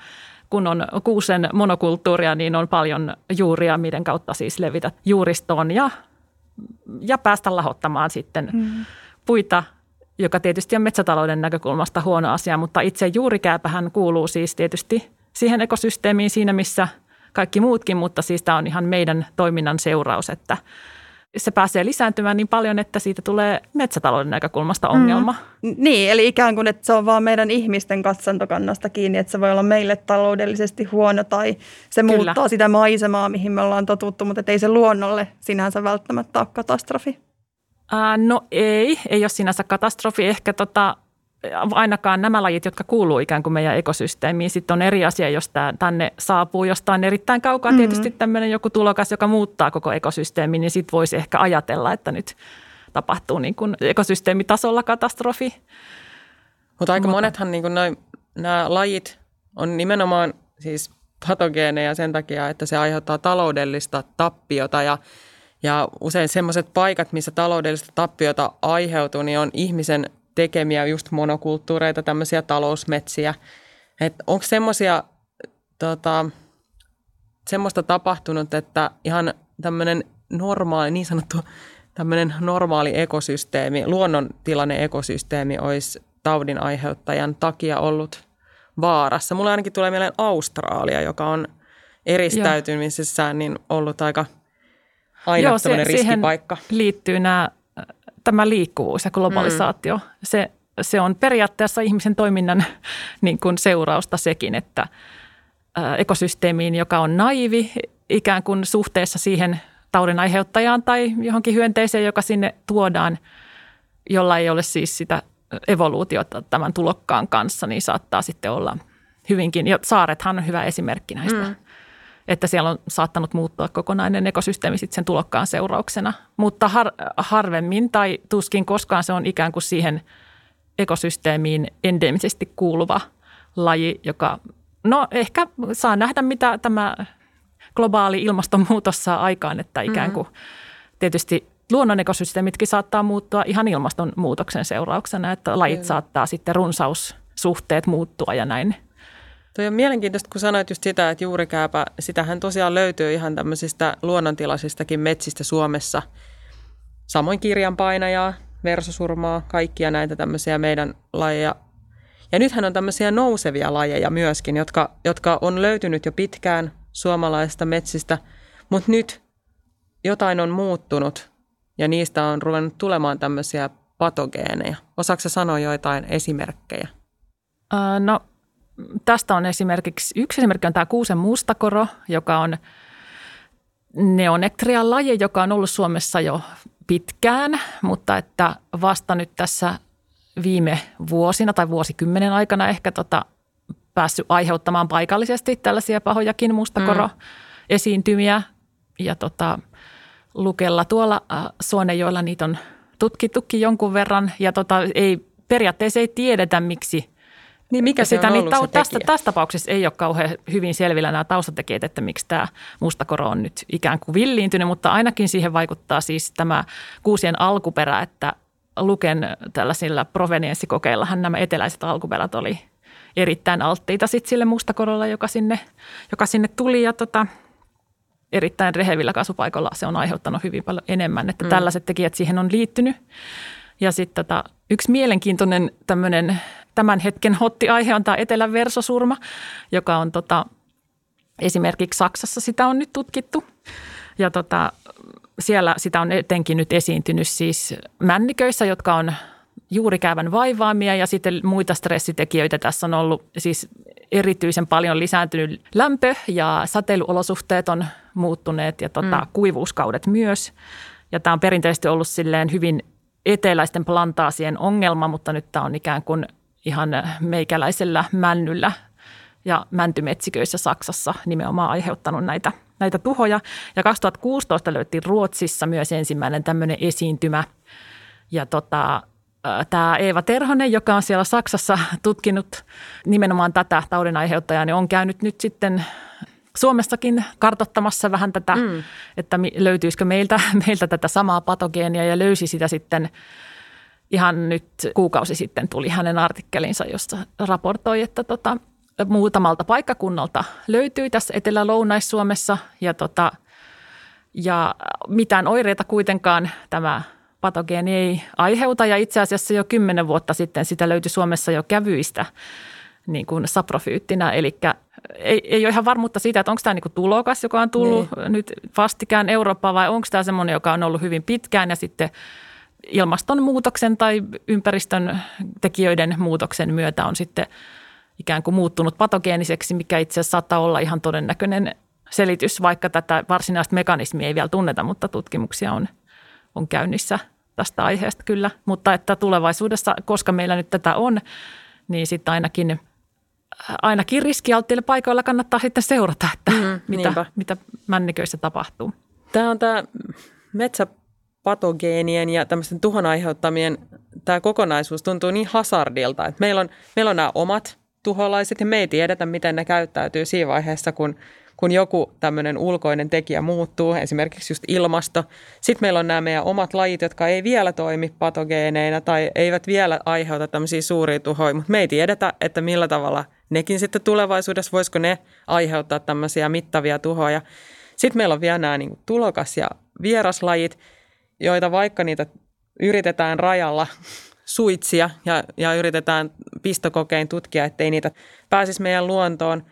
kun on kuusen monokulttuuria, niin on paljon juuria, miten kautta siis levitä juuristoon ja ja päästä lahottamaan sitten mm. puita, joka tietysti on metsätalouden näkökulmasta huono asia, mutta itse juurikääpähän kuuluu siis tietysti siihen ekosysteemiin siinä, missä kaikki muutkin, mutta siis tämä on ihan meidän toiminnan seuraus, että se pääsee lisääntymään niin paljon, että siitä tulee metsätalouden näkökulmasta ongelma. Mm. Niin, eli ikään kuin, että se on vaan meidän ihmisten katsantokannasta kiinni, että se voi olla meille taloudellisesti huono tai se Kyllä. muuttaa sitä maisemaa, mihin me ollaan totuttu, mutta ei se luonnolle sinänsä välttämättä ole katastrofi. Ää, no ei, ei ole sinänsä katastrofi. Ehkä tota, ainakaan nämä lajit, jotka kuuluu ikään kuin meidän ekosysteemiin. Sitten on eri asia, jos tämä tänne saapuu jostain erittäin kaukaa. Mm-hmm. Tietysti tämmöinen joku tulokas, joka muuttaa koko ekosysteemin, niin sitten voisi ehkä ajatella, että nyt tapahtuu niin kuin ekosysteemitasolla katastrofi. Mutta aika Mutta. monethan niin kuin noi, nämä lajit on nimenomaan siis patogeeneja sen takia, että se aiheuttaa taloudellista tappiota ja ja usein semmoiset paikat, missä taloudellista tappiota aiheutuu, niin on ihmisen tekemiä just monokulttuureita, tämmöisiä talousmetsiä. Onko semmoisia, tota, semmoista tapahtunut, että ihan tämmöinen normaali, niin sanottu tämmöinen normaali ekosysteemi, luonnontilanne ekosysteemi olisi taudin aiheuttajan takia ollut vaarassa. Mulla ainakin tulee mieleen Australia, joka on eristäytymisessään niin ollut aika aina Joo, se, riskipaikka. liittyy nämä tämä liikkuvuus ja globalisaatio, mm. se, se on periaatteessa ihmisen toiminnan niin kuin seurausta sekin, että ekosysteemiin, joka on naivi ikään kuin suhteessa siihen taudin aiheuttajaan tai johonkin hyönteiseen, joka sinne tuodaan, jolla ei ole siis sitä evoluutiota tämän tulokkaan kanssa, niin saattaa sitten olla hyvinkin, ja saarethan on hyvä esimerkki näistä. Mm että siellä on saattanut muuttua kokonainen ekosysteemi sitten sen tulokkaan seurauksena. Mutta har, harvemmin tai tuskin koskaan se on ikään kuin siihen ekosysteemiin endemisesti kuuluva laji, joka no ehkä saa nähdä, mitä tämä globaali ilmastonmuutos saa aikaan, että ikään mm-hmm. kuin mm-hmm. tietysti luonnon ekosysteemitkin saattaa muuttua ihan ilmastonmuutoksen seurauksena, että lajit Kyllä. saattaa sitten runsaussuhteet muuttua ja näin Toi on mielenkiintoista, kun sanoit just sitä, että juurikääpä, sitähän tosiaan löytyy ihan tämmöisistä luonnontilaisistakin metsistä Suomessa. Samoin kirjanpainajaa, versosurmaa, kaikkia näitä tämmöisiä meidän lajeja. Ja nythän on tämmöisiä nousevia lajeja myöskin, jotka, jotka on löytynyt jo pitkään suomalaisista metsistä, mutta nyt jotain on muuttunut ja niistä on ruvennut tulemaan tämmöisiä patogeeneja. Osaatko sanoa joitain esimerkkejä? Uh, no tästä on esimerkiksi, yksi esimerkki on tämä kuusen mustakoro, joka on neonektrian laji, joka on ollut Suomessa jo pitkään, mutta että vasta nyt tässä viime vuosina tai vuosikymmenen aikana ehkä tota, päässyt aiheuttamaan paikallisesti tällaisia pahojakin mustakoro-esiintymiä. Ja tota, Lukella tuolla äh, Suonejoilla niitä on tutkittukin jonkun verran ja tota, ei, periaatteessa ei tiedetä, miksi Niin mikä sitä, niin tässä, tekijä? tässä tapauksessa ei ole kauhean hyvin selvillä nämä taustatekijät, että miksi tämä mustakoro on nyt ikään kuin villiintynyt, mutta ainakin siihen vaikuttaa siis tämä kuusien alkuperä, että Luken tällaisilla provenienssikokeillahan nämä eteläiset alkuperät oli erittäin alttiita sit sille mustakorolle, joka sinne, joka sinne tuli ja tota, erittäin rehevillä kasvupaikoilla se on aiheuttanut hyvin paljon enemmän, että mm. tällaiset tekijät siihen on liittynyt. Ja sitten tota, yksi mielenkiintoinen tämmöinen tämän hetken hotti-aihe on tämä etelän versosurma, joka on tota, esimerkiksi Saksassa sitä on nyt tutkittu. Ja tota, siellä sitä on etenkin nyt esiintynyt siis männiköissä, jotka on juurikäävän vaivaamia ja sitten muita stressitekijöitä tässä on ollut siis erityisen paljon lisääntynyt lämpö ja säteilyolosuhteet on muuttuneet ja tota, mm. kuivuuskaudet myös. Ja tämä on perinteisesti ollut silleen hyvin eteläisten plantaasien ongelma, mutta nyt tämä on ikään kuin ihan meikäläisellä männyllä ja mäntymetsiköissä Saksassa nimenomaan aiheuttanut näitä, näitä tuhoja. Ja 2016 löyttiin Ruotsissa myös ensimmäinen tämmöinen esiintymä. Ja tota, tämä Eeva Terhonen, joka on siellä Saksassa tutkinut nimenomaan tätä taudin aiheuttajaa, niin on käynyt nyt sitten Suomessakin kartottamassa vähän tätä, mm. että löytyisikö meiltä, *laughs* meiltä tätä samaa patogeenia ja löysi sitä sitten ihan nyt kuukausi sitten tuli hänen artikkelinsa, jossa raportoi, että tota, muutamalta paikkakunnalta löytyi tässä Etelä-Lounais-Suomessa ja, tota, ja mitään oireita kuitenkaan tämä patogeeni ei aiheuta. Ja itse asiassa jo kymmenen vuotta sitten sitä löytyi Suomessa jo kävyistä niin kuin saprofyyttinä, eli ei, ei ole ihan varmuutta siitä, että onko tämä niin tulokas, joka on tullut niin. nyt vastikään Eurooppaan vai onko tämä semmoinen, joka on ollut hyvin pitkään. Ja sitten ilmastonmuutoksen tai ympäristön tekijöiden muutoksen myötä on sitten ikään kuin muuttunut patogeeniseksi, mikä itse asiassa saattaa olla ihan todennäköinen selitys, vaikka tätä varsinaista mekanismia ei vielä tunneta, mutta tutkimuksia on, on käynnissä tästä aiheesta kyllä. Mutta että tulevaisuudessa, koska meillä nyt tätä on, niin sitten ainakin, ainakin riskialttiille paikoilla kannattaa sitten seurata, että mm, mitä, mitä männiköissä tapahtuu. Tämä on tämä metsä patogeenien ja tämmöisten tuhon aiheuttamien tämä kokonaisuus tuntuu niin hasardilta, että meillä on, meillä on nämä omat tuholaiset ja me ei tiedetä, miten ne käyttäytyy siinä vaiheessa, kun, kun joku tämmöinen ulkoinen tekijä muuttuu, esimerkiksi just ilmasto. Sitten meillä on nämä meidän omat lajit, jotka ei vielä toimi patogeeneina tai eivät vielä aiheuta tämmöisiä suuria tuhoja, mutta me ei tiedetä, että millä tavalla nekin sitten tulevaisuudessa, voisiko ne aiheuttaa tämmöisiä mittavia tuhoja. Sitten meillä on vielä nämä niin tulokas- ja vieraslajit, joita vaikka niitä yritetään rajalla suitsia ja, ja yritetään pistokokein tutkia, ettei niitä pääsisi meidän luontoon,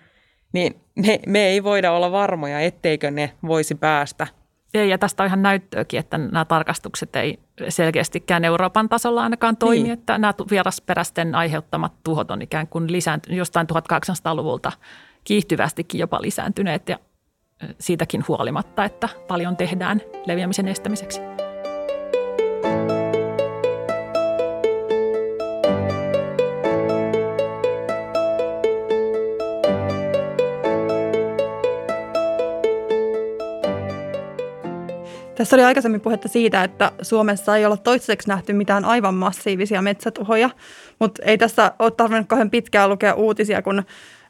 niin me, me ei voida olla varmoja, etteikö ne voisi päästä. Ei, ja tästä on ihan näyttöäkin, että nämä tarkastukset ei selkeästikään Euroopan tasolla ainakaan toimi, niin. että nämä vierasperäisten aiheuttamat tuhot on ikään kuin lisääntyneet jostain 1800-luvulta kiihtyvästikin jopa lisääntyneet ja siitäkin huolimatta, että paljon tehdään leviämisen estämiseksi. Tässä oli aikaisemmin puhetta siitä, että Suomessa ei olla toistaiseksi nähty mitään aivan massiivisia metsätuhoja, mutta ei tässä ole tarvinnut kauhean pitkään lukea uutisia, kun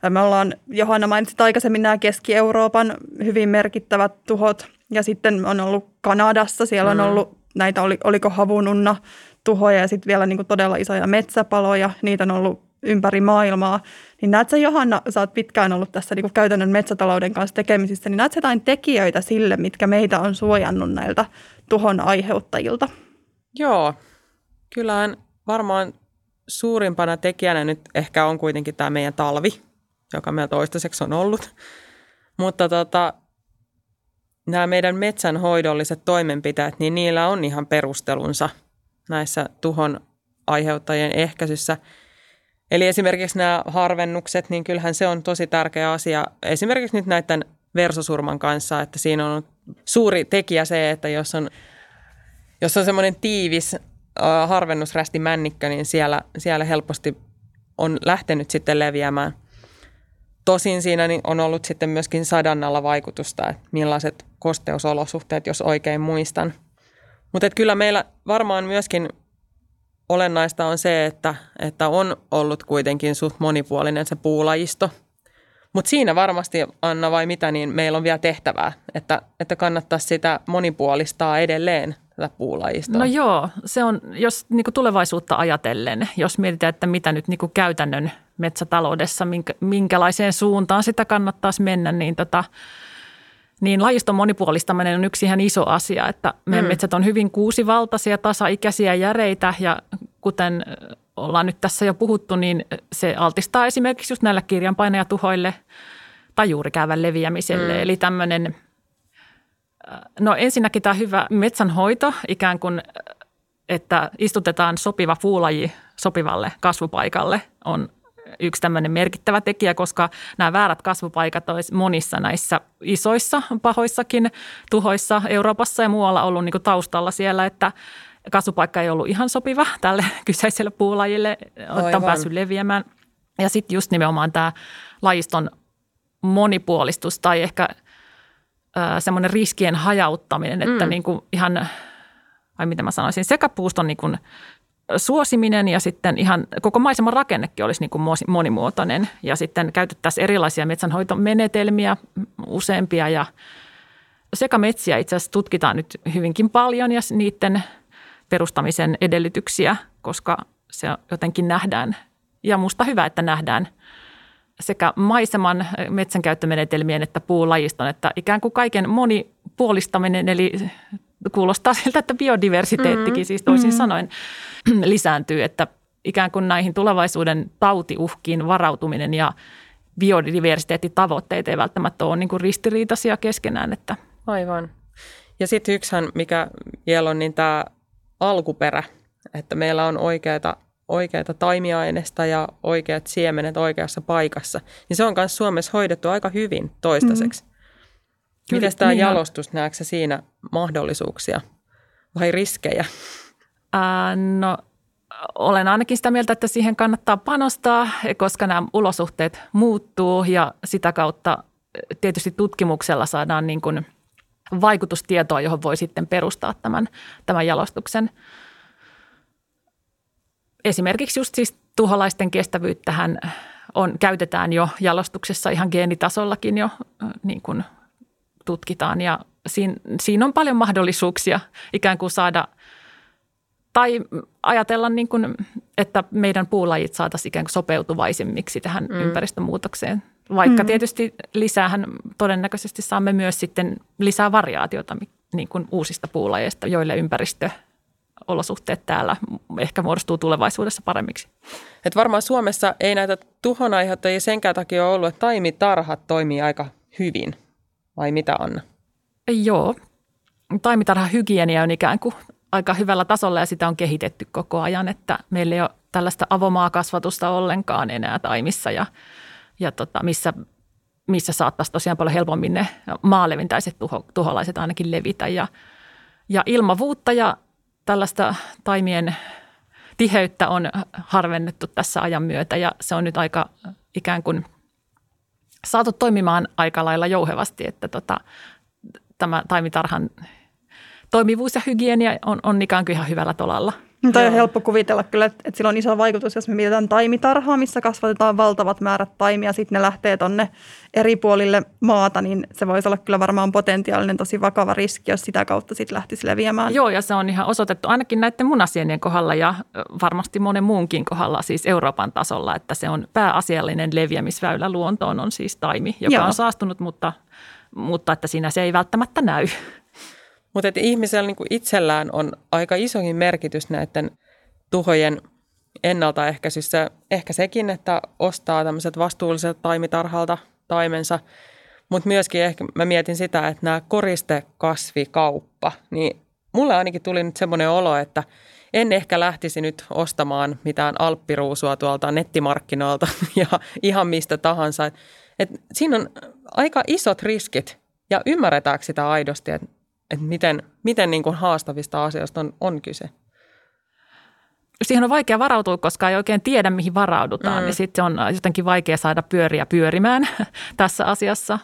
me ollaan, Johanna mainitsit aikaisemmin nämä Keski-Euroopan hyvin merkittävät tuhot ja sitten on ollut Kanadassa, siellä on mm. ollut näitä, oli, oliko havununna tuhoja ja sitten vielä niin kuin todella isoja metsäpaloja, niitä on ollut ympäri maailmaa. Niin näetkö Johanna, sä oot pitkään ollut tässä niin käytännön metsätalouden kanssa tekemisissä, niin näetkö jotain tekijöitä sille, mitkä meitä on suojannut näiltä tuhon aiheuttajilta? Joo, kyllähän varmaan suurimpana tekijänä nyt ehkä on kuitenkin tämä meidän talvi, joka meillä toistaiseksi on ollut. Mutta tota, nämä meidän metsänhoidolliset toimenpiteet, niin niillä on ihan perustelunsa näissä tuhon aiheuttajien ehkäisyssä – Eli esimerkiksi nämä harvennukset, niin kyllähän se on tosi tärkeä asia. Esimerkiksi nyt näiden versosurman kanssa, että siinä on suuri tekijä se, että jos on, jos on semmoinen tiivis harvennusrästi männikkö, niin siellä, siellä helposti on lähtenyt sitten leviämään. Tosin siinä niin on ollut sitten myöskin sadannalla vaikutusta, että millaiset kosteusolosuhteet, jos oikein muistan. Mutta kyllä meillä varmaan myöskin olennaista on se, että, että on ollut kuitenkin suht monipuolinen se puulajisto. Mutta siinä varmasti, Anna vai mitä, niin meillä on vielä tehtävää, että, että kannattaisi sitä monipuolistaa edelleen tätä puulajistoa. No joo, se on, jos niin tulevaisuutta ajatellen, jos mietitään, että mitä nyt niin käytännön metsätaloudessa, minkä, minkälaiseen suuntaan sitä kannattaisi mennä, niin tota, niin lajiston monipuolistaminen on yksi ihan iso asia, että meidän mm. metsät on hyvin kuusivaltaisia, tasaikäisiä, järeitä ja kuten ollaan nyt tässä jo puhuttu, niin se altistaa esimerkiksi just näillä kirjanpainajatuhoille tai juurikäävän leviämiselle. Mm. Eli tämmöinen, no ensinnäkin tämä hyvä metsänhoito ikään kuin, että istutetaan sopiva puulaji sopivalle kasvupaikalle on yksi tämmöinen merkittävä tekijä, koska nämä väärät kasvupaikat olisi monissa näissä isoissa pahoissakin tuhoissa Euroopassa ja muualla ollut niin kuin taustalla siellä, että kasvupaikka ei ollut ihan sopiva *laughs* tälle kyseiselle puulajille, että on päässyt leviämään. Ja sitten just nimenomaan tämä lajiston monipuolistus tai ehkä semmoinen riskien hajauttaminen, että mm. niin kuin ihan, vai mitä mä sanoisin, sekä puuston niin kuin suosiminen ja sitten ihan koko maiseman rakennekin olisi niin kuin monimuotoinen. Ja sitten käytettäisiin erilaisia metsänhoitomenetelmiä useampia ja sekametsiä itse asiassa tutkitaan nyt hyvinkin paljon ja niiden perustamisen edellytyksiä, koska se jotenkin nähdään. Ja musta hyvä, että nähdään sekä maiseman metsänkäyttömenetelmien että puulajiston, että ikään kuin kaiken monipuolistaminen eli kuulostaa siltä, että biodiversiteettikin mm-hmm. siis toisin mm-hmm. sanoen *clears throat* lisääntyy, että ikään kuin näihin tulevaisuuden tautiuhkiin varautuminen ja biodiversiteettitavoitteet ei välttämättä ole niin kuin ristiriitaisia keskenään. Että. Aivan. Ja sitten yksihän, mikä vielä on, niin tämä alkuperä, että meillä on oikeita, oikeita taimiaineista ja oikeat siemenet oikeassa paikassa, niin se on myös Suomessa hoidettu aika hyvin toistaiseksi. Mm-hmm. Miten tämä niin jalostus, näetkö siinä mahdollisuuksia vai riskejä? Ää, no olen ainakin sitä mieltä, että siihen kannattaa panostaa, koska nämä olosuhteet muuttuu ja sitä kautta tietysti tutkimuksella saadaan niin kuin vaikutustietoa, johon voi sitten perustaa tämän, tämän jalostuksen. Esimerkiksi just siis tuholaisten kestävyyttähän on, käytetään jo jalostuksessa ihan geenitasollakin jo niin kuin tutkitaan ja siinä, siinä on paljon mahdollisuuksia ikään kuin saada tai ajatella niin kuin, että meidän puulajit saataisiin ikään kuin sopeutuvaisemmiksi tähän mm. ympäristömuutokseen. Vaikka mm. tietysti lisäähän todennäköisesti saamme myös sitten lisää variaatiota niin kuin uusista puulajeista, joille ympäristö olosuhteet täällä ehkä muodostuu tulevaisuudessa paremmiksi. Et varmaan Suomessa ei näitä tuhon aiheuttajia senkään takia ole ollut, että taimitarhat toimii aika hyvin. Vai mitä Anna? Joo. Taimitarhan hygienia on ikään kuin aika hyvällä tasolla ja sitä on kehitetty koko ajan, että meillä ei ole tällaista avomaakasvatusta ollenkaan enää taimissa ja, ja tota, missä, missä saattaisi tosiaan paljon helpommin ne maalevintäiset tuho, tuholaiset ainakin levitä ja, ja ilmavuutta ja tällaista taimien tiheyttä on harvennettu tässä ajan myötä ja se on nyt aika ikään kuin saatu toimimaan aika lailla jouhevasti, että tota, tämä taimitarhan toimivuus ja hygienia on, on ikään kuin ihan hyvällä tolalla. Toi on helppo kuvitella kyllä, että, että sillä on iso vaikutus, jos me mietitään taimitarhaa, missä kasvatetaan valtavat määrät taimia, sitten ne lähtee tonne eri puolille maata, niin se voisi olla kyllä varmaan potentiaalinen tosi vakava riski, jos sitä kautta sitten lähtisi leviämään. Joo, ja se on ihan osoitettu ainakin näiden munasienien kohdalla ja varmasti monen muunkin kohdalla, siis Euroopan tasolla, että se on pääasiallinen leviämisväylä luontoon on siis taimi, joka Joo. on saastunut, mutta, mutta että siinä se ei välttämättä näy. Mutta että ihmisellä niin itsellään on aika isokin merkitys näiden tuhojen ennaltaehkäisyssä. Ehkä sekin, että ostaa tämmöiset vastuulliset taimitarhalta taimensa, mutta myöskin ehkä mä mietin sitä, että nämä koristekasvikauppa, niin mulle ainakin tuli nyt semmoinen olo, että en ehkä lähtisi nyt ostamaan mitään alppiruusua tuolta nettimarkkinoilta *laughs* ja ihan mistä tahansa. Et siinä on aika isot riskit ja ymmärretäänkö sitä aidosti, että että miten, miten niin kuin haastavista asioista on, on kyse. Siihen on vaikea varautua, koska ei oikein tiedä, mihin varaudutaan. Mm. Niin sitten on jotenkin vaikea saada pyöriä pyörimään *laughs* tässä asiassa.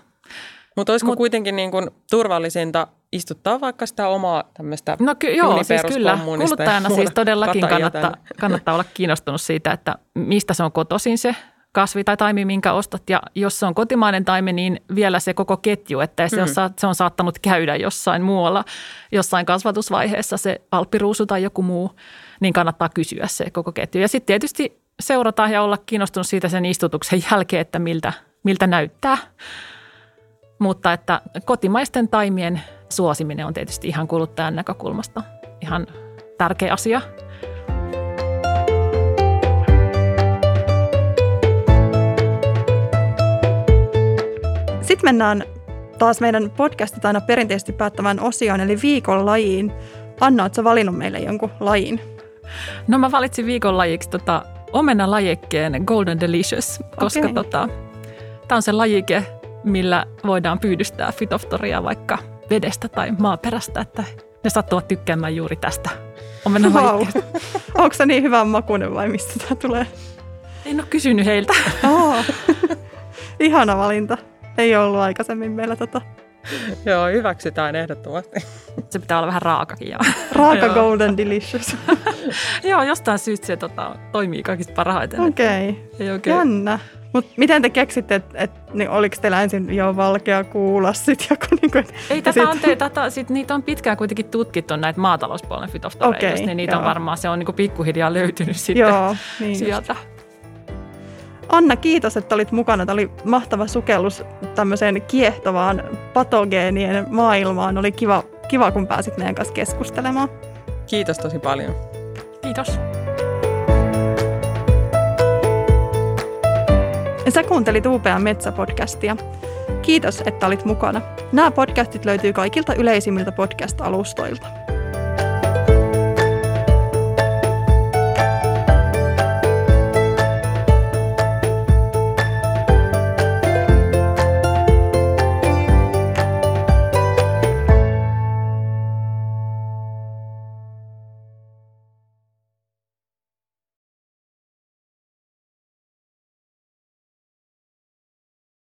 Mutta olisiko Mut, kuitenkin niin kuin turvallisinta istuttaa vaikka sitä omaa tämmöistä No ky- joo, siis kyllä. Kuluttajana siis todellakin kannattaa, kannattaa olla kiinnostunut siitä, että mistä se on kotoisin se kasvi tai taimi, minkä ostat. Ja jos se on kotimainen taimi, niin vielä se koko ketju, että se, mm. on, se on saattanut käydä jossain muualla, jossain kasvatusvaiheessa se alppiruusu tai joku muu, niin kannattaa kysyä se koko ketju. Ja sitten tietysti seurata ja olla kiinnostunut siitä sen istutuksen jälkeen, että miltä, miltä näyttää. Mutta että kotimaisten taimien suosiminen on tietysti ihan kuluttajan näkökulmasta ihan tärkeä asia. Sitten mennään taas meidän podcastit aina perinteisesti päättävään osioon, eli viikon lajiin. Anna, oletko valinnut meille jonkun lajin? No mä valitsin viikon lajiksi tota omena-lajikkeen Golden Delicious, koska okay. tota, tämä on se lajike, millä voidaan pyydystää fitoftoria vaikka vedestä tai maaperästä, että ne sattuvat tykkäämään juuri tästä omena wow. *laughs* Onko se niin hyvän makuinen vai mistä tämä tulee? En ole kysynyt heiltä. Oh. *laughs* Ihana valinta. Ei ollut aikaisemmin meillä tota. Joo, hyväksytään ehdottomasti. Se pitää olla vähän raakakin. Joo. Raaka golden delicious. *laughs* joo, jostain syystä se tota, toimii kaikista parhaiten. Okei, okay. okay. jännä. Mutta miten te keksitte, että et, niin oliko teillä ensin jo valkea kuulla sit joku? Niin kuin, Ei, tätä sit... on, te, tätä, sit, niitä on pitkään kuitenkin tutkittu näitä maatalouspuolen fitoftoreita, okay, niin niitä joo. on varmaan, se on niin pikkuhiljaa löytynyt sitten joo, niin sieltä. Anna, kiitos, että olit mukana. Tämä oli mahtava sukellus tämmöiseen kiehtovaan patogeenien maailmaan. Oli kiva, kiva kun pääsit meidän kanssa keskustelemaan. Kiitos tosi paljon. Kiitos. Sä kuuntelit UPA Metsäpodcastia. Kiitos, että olit mukana. Nämä podcastit löytyy kaikilta yleisimmiltä podcast-alustoilta.